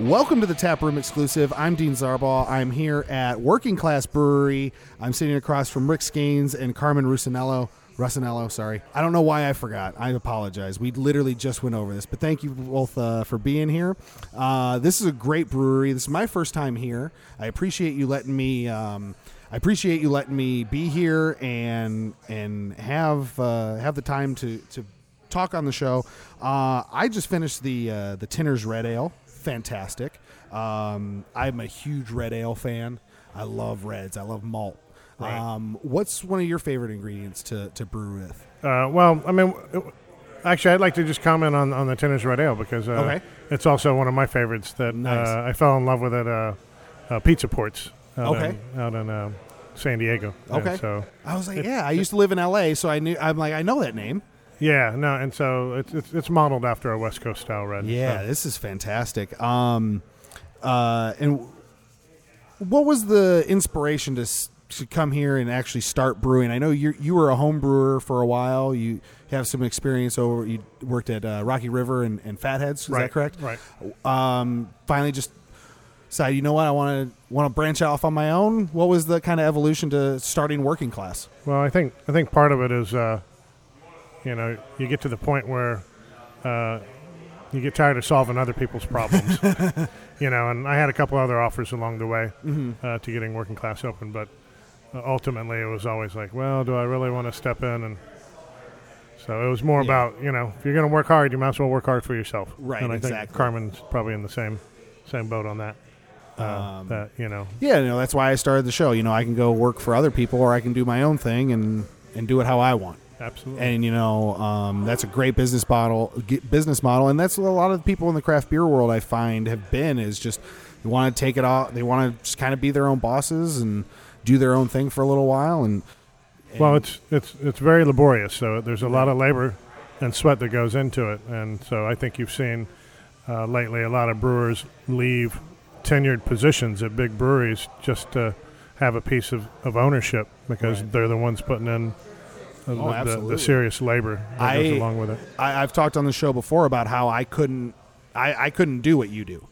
Welcome to the Tap Room exclusive. I'm Dean Zarbaugh. I'm here at Working Class Brewery. I'm sitting across from Rick Skanes and Carmen Rusinello. Rusinello, sorry. I don't know why I forgot. I apologize. We literally just went over this, but thank you both uh, for being here. Uh, this is a great brewery. This is my first time here. I appreciate you letting me. Um, I appreciate you letting me be here and and have uh, have the time to to talk on the show. Uh, I just finished the uh, the Tinner's Red Ale. Fantastic. Um, I'm a huge red ale fan. I love reds. I love malt. Right. Um, what's one of your favorite ingredients to, to brew with? Uh, well, I mean, actually, I'd like to just comment on, on the Tinner's Red Ale because uh, Okay. it's also one of my favorites that Nice. uh, I fell in love with at uh, uh, Pizza Ports out Okay. in, out in uh, San Diego. And Okay. so, I was like, yeah, I used to live in L.A., so I knew. I'm like, I know that name. Yeah, no, and so it's, it's, it's modeled after a West Coast style red. Yeah, So, this is fantastic. Um, uh, and what was the inspiration to s- to come here and actually start brewing? I know you you were a home brewer for a while. You have some experience over. You worked at uh, Rocky River and, and Fatheads. Is right, that correct? Right. Um, finally, just decided. You know what? I want to want to branch off on my own. What was the kind of evolution to starting working class? Well, I think I think part of it is, uh, you know, you get to the point where uh, you get tired of solving other people's problems. you know, and I had a couple other offers along the way uh, to getting working class open, but uh, ultimately it was always like, well, do I really want to step in? And so it was more Yeah. about, you know, if you're going to work hard, you might as well work hard for yourself. Right, And I exactly. think Carmen's probably in the same same boat on that. Uh, Um, that you know, Yeah, you know that's why I started the show. You know, I can go work for other people, or I can do my own thing and and do it how I want. Absolutely. and you know um, that's a great business model business model and that's what a lot of the people in the craft beer world i find have been is just they want to take it off they want to just kind of be their own bosses and do their own thing for a little while and, and Well, it's it's it's very laborious. So there's a lot of labor and sweat that goes into it, and so I think you've seen uh, lately a lot of brewers leave tenured positions at big breweries just to have a piece of, of ownership because Right. they're the ones putting in the, Oh, the, absolutely. the serious labor that I- goes along with it. I, i've talked on the show before about how i couldn't i, I couldn't do what you do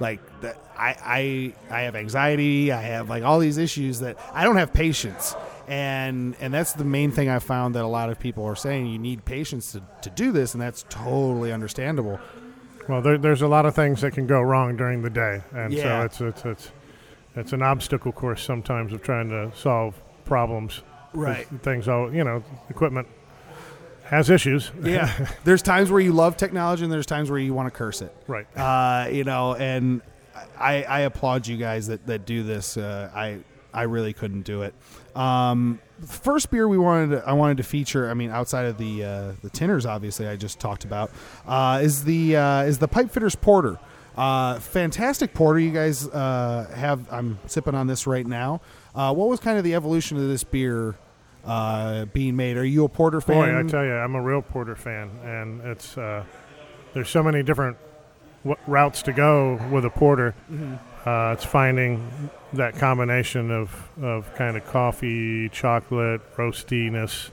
like that I, I i have anxiety i have like all these issues that i don't have patience and and that's the main thing i found that a lot of people are saying you need patience to, to do this and that's totally understandable Well, there, there's a lot of things that can go wrong during the day, and Yeah. so it's it's it's it's an obstacle course sometimes of trying to solve problems. 'Cause Things all you know, equipment has issues. Yeah. there's times where you love technology and there's times where you want to curse it. Right. Uh, you know, and I, I applaud you guys that, that do this. Uh, I I really couldn't do it. Um, first beer we wanted to, I wanted to feature. I mean, outside of the uh, the tinners, obviously I just talked about, uh, is the uh, is the Pipefitters Porter. Uh, fantastic porter you guys uh, have. I'm sipping on this right now. Uh, what was kind of the evolution of this beer uh, being made? Are you a porter fan? Boy, I tell you, I'm a real Porter fan, and it's uh, there's so many different w- routes to go with a porter. Uh, it's finding that combination of, of kind of coffee, chocolate, roastiness.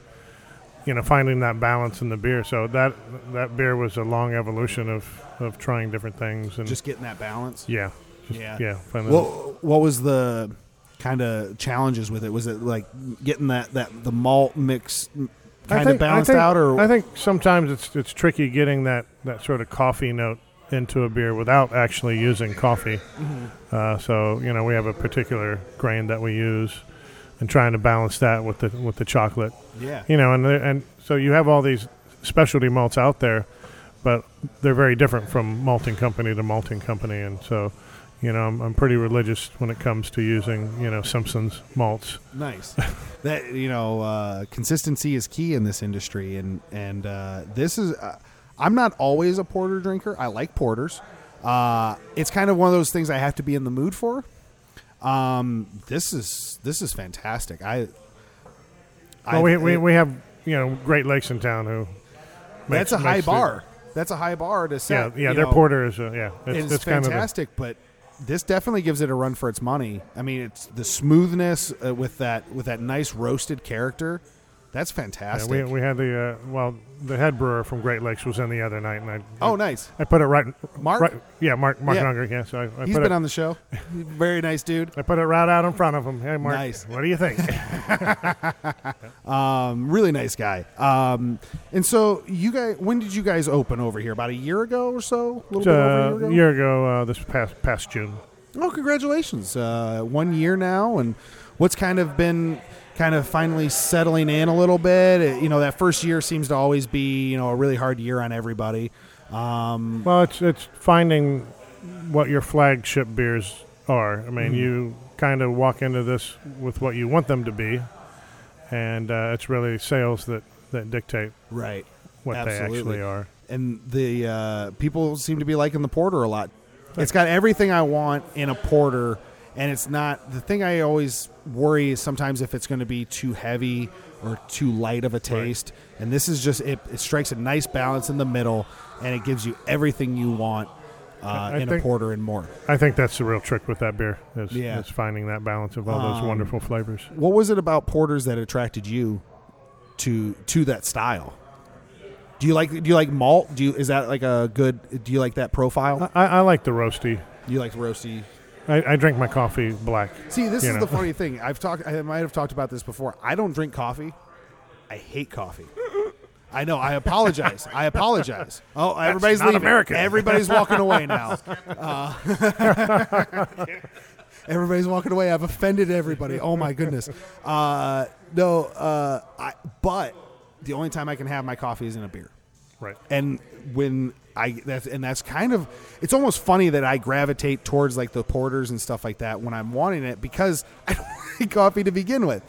You know, finding that balance in the beer. So that that beer was a long evolution of, of trying different things and just getting that balance. yeah, just, Yeah. yeah. What what was the kind of challenges with it? Was it like getting that that the malt mix kind of think- balanced think- out, or I think sometimes it's it's tricky getting that, that sort of coffee note into a beer without actually using coffee. Mm-hmm. Uh, so you know we have a particular grain that we use, and trying to balance that with the with the chocolate. yeah, You know, and and so you have all these specialty malts out there, but they're very different from malting company to malting company, and so. You know, I'm, I'm pretty religious when it comes to using, you know, Simpson's malts. nice. that you know, uh, consistency is key in this industry, and and uh, this is. Uh, I'm not always a porter drinker. I like porters. Uh, it's kind of one of those things I have to be in the mood for. Um, this is this is fantastic. I. Well, we, we, we have, you know, Great Lakes in town who. that's makes- a high bar. That's a high bar to Yeah, set. yeah, you their know. porter is, uh, yeah, It's, it's, it's kind of fantastic, but this definitely gives it a run for its money. I mean, it's the smoothness uh, with that with that nice roasted character. That's Yeah, fantastic. we, we had the uh, well, the head brewer from Great Lakes was in the other night, and I oh, nice. I put it right, Mark? right yeah, Mark Mark Yeah. Unger, yeah. So I, I He's put been it, on the show. Very nice dude. I put it right out in front of him. Hey, Mark, Nice. what do you think? Um, really nice guy. Um, and so you guys, when did you guys open over here? About a year ago or so? A little bit over a year uh, ago. year ago, uh, this past past June. Oh, congratulations! Uh, one year now, and what's kind of been kind of finally settling in a little bit. It- you know, that first year seems to always be you know a really hard year on everybody. Um, Well, it's it's finding what your flagship beers are. I mean, Mhm. you kind of walk into this with what you want them to be, and uh, it's really sales that that dictate right. what they actually are. and the uh, people seem to be liking the porter a lot. It's got everything I want in a porter, and it's not the thing I always worry is sometimes if it's going to be too heavy or too light of a taste. And this is just it, it strikes a nice balance in the middle, and it gives you everything you want uh, in a think- porter and more. I think that's the real trick with that beer is, Yeah. is finding that balance of all those Um, wonderful flavors. What was it about porters that attracted you to to that style? Do you like do you like malt? Do you is that like a good? Do you like that profile? I, I like the roasty. You like roasty? I, I drink my coffee black. See, this you is know. the funny thing. I've talked. I might have talked about this before. I don't drink coffee. I hate coffee. I know. I apologize. I apologize. Oh, everybody's not leaving. American. Everybody's walking away now. Uh, everybody's walking away. I've offended everybody. Oh my goodness. Uh, no. Uh, I, but the only time I can have my coffee is in a beer Right. and when I that's and that's kind of it's almost funny that I gravitate towards like the porters and stuff like that when I'm wanting it because I don't like coffee to begin with.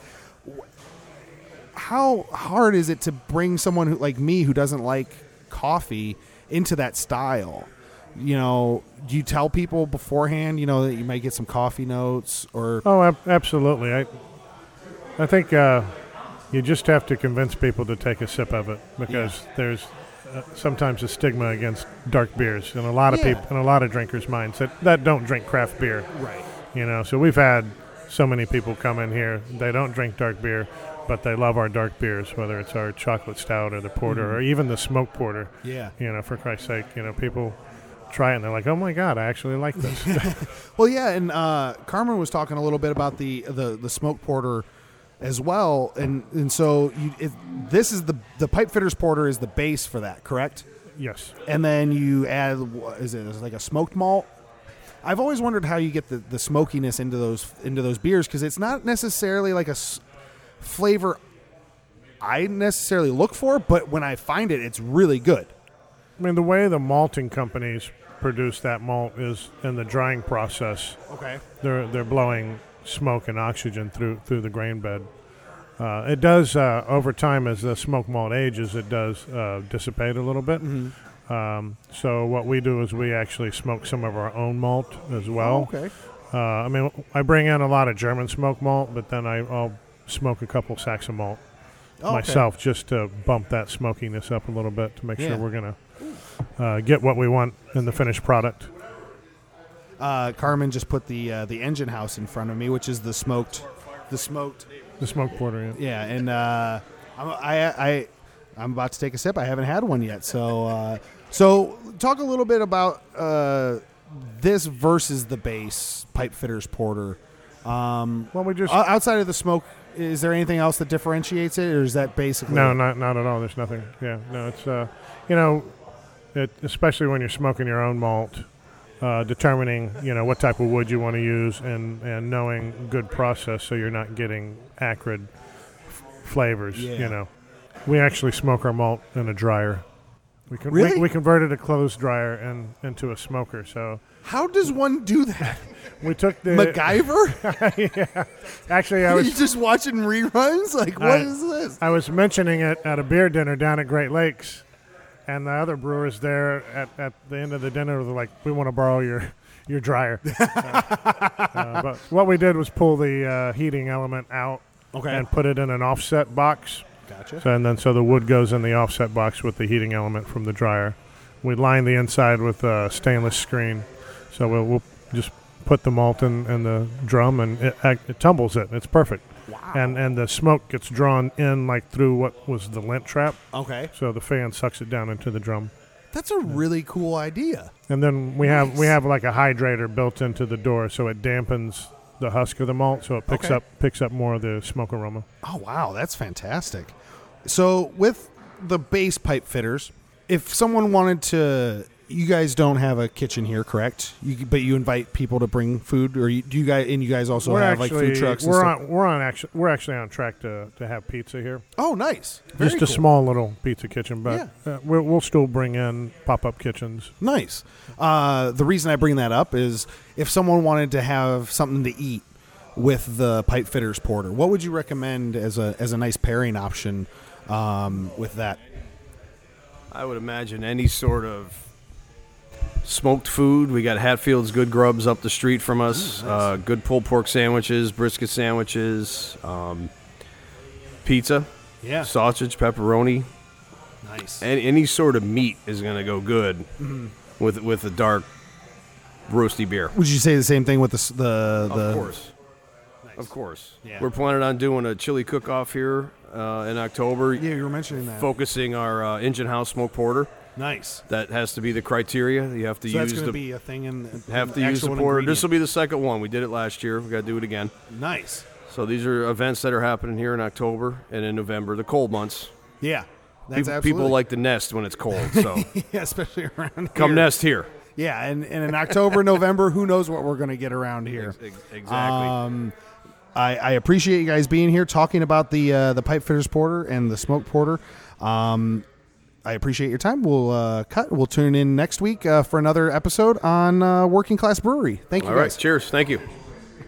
How hard is it to bring someone who like me who doesn't like coffee into that style? You know, do you tell people beforehand, you know, that you might get some coffee notes or Oh, absolutely. I I think uh, you just have to convince people to take a sip of it because there's uh, sometimes a stigma against dark beers in a lot of Yeah. people in a lot of drinkers' minds that, that don't drink craft beer. right. You know, so we've had so many people come in here. They don't drink dark beer, but they love our dark beers, whether it's our chocolate stout or the porter Mhm. or even the smoke porter. Yeah. You know, for Christ's sake, you know, people try it and they're like, "Oh my God, I actually like this." Well, yeah, and uh, Carmen was talking a little bit about the the, the smoke porter as well, and and so you, if, this is the the pipe fitters porter is the base for that, correct? yes. And then you add what is it is it like a smoked malt? I've always wondered how you get the, the smokiness into those into those beers because it's not necessarily like a s- flavor I necessarily look for, but when I find it, it's really good. I mean, the way the malting companies produce that malt is in the drying process. Okay. They're they're blowing smoke and oxygen through through the grain bed. Uh, it does uh, over time as the smoke malt ages. It does uh, dissipate a little bit. Mm-hmm. Um, so what we do is we actually smoke some of our own malt as well. okay. Uh, I mean, I bring in a lot of German smoke malt, but then I, I'll smoke a couple sacks of malt Oh, okay. myself just to bump that smokiness up a little bit to make Yeah. sure we're gonna uh, get what we want in the finished product. Uh, Carmen just put the uh, the engine house in front of me, which is the smoked, the smoked. The smoke porter. Yeah. Yeah, and uh, I'm, I I I'm about to take a sip. I haven't had one yet, so uh, so talk a little bit about uh, this versus the base pipe fitters porter. Um, Well, we just outside of the smoke, is there anything else that differentiates it, or is that basically no, not not at all. There's nothing. Yeah, no. It's uh, you know, it, especially when you're smoking your own malt, uh, determining you know what type of wood you want to use and and knowing good process so you're not getting acrid f- flavors. Yeah. You know, we actually smoke our malt in a dryer. We can Really? we, we converted a closed dryer and into a smoker. So How does one do that? we took the MacGyver? yeah. Actually, I Are was you just watching reruns? Like, what I- is this? I was mentioning it at a beer dinner down at Great Lakes, and the other brewers there at, at the end of the dinner were like, "We want to borrow your your dryer." Uh, uh, but what we did was pull the uh, heating element out Okay, and put it in an offset box, gotcha. so, and then so the wood goes in the offset box with the heating element from the dryer. We line the inside with a stainless screen, so we'll, we'll just put the malt in, in the drum and it, it tumbles it. It's perfect. Wow. and and the smoke gets drawn in like through what was the lint trap, Okay. so the fan sucks it down into the drum. That's a really cool idea. And then we have we have like a hydrator built into the door, so it dampens the husk of the malt, so it picks Okay. up picks up more of the smoke aroma. Oh wow, that's fantastic. So with the base pipe fitters, if someone wanted to, you guys don't have a kitchen here, correct? You, but you invite people to bring food, or you, do you guys and you guys also we're have actually like food trucks? we're stuff? on we're on actually we're actually on track to, to have pizza here. Oh, nice. Very Just a cool. small little pizza kitchen, but uh, we'll, we'll still bring in pop up kitchens. Nice. Uh, the reason I bring that up is if someone wanted to have something to eat with the pipe fitters porter, what would you recommend as a as a nice pairing option um, with that? I would imagine any sort of smoked food. We got Hatfield's Good Grubs up the street from us. uh, good pulled pork sandwiches, brisket sandwiches, um, pizza, Yeah. sausage, pepperoni. Nice. Any, any sort of meat is going to go good Mm-hmm. with with a dark roasty beer. Would you say the same thing with the the the? Of course. Of course. Yeah. We're planning on doing a chili cook off here uh, in October, Yeah, you were mentioning that. focusing our uh, engine house smoke porter. Nice. That has to be the criteria. You have to So that's use going to the be a thing in have to use the. This will be the second one. We did it last year. We got to do it again. nice. So these are events that are happening here in October and in November, the cold months. Yeah, that's People, absolutely. people like to nest when it's cold. So yeah, especially around come here. nest here. Yeah, and, and in October, November, who knows what we're going to get around here. Ex- Exactly. Um, I, I appreciate you guys being here talking about the uh, the pipe fitters porter and the smoke porter. Um, I appreciate your time. We'll uh, cut. We'll tune in next week uh, for another episode on uh, Working Class Brewery. Thank you All right. guys. Cheers. Thank you.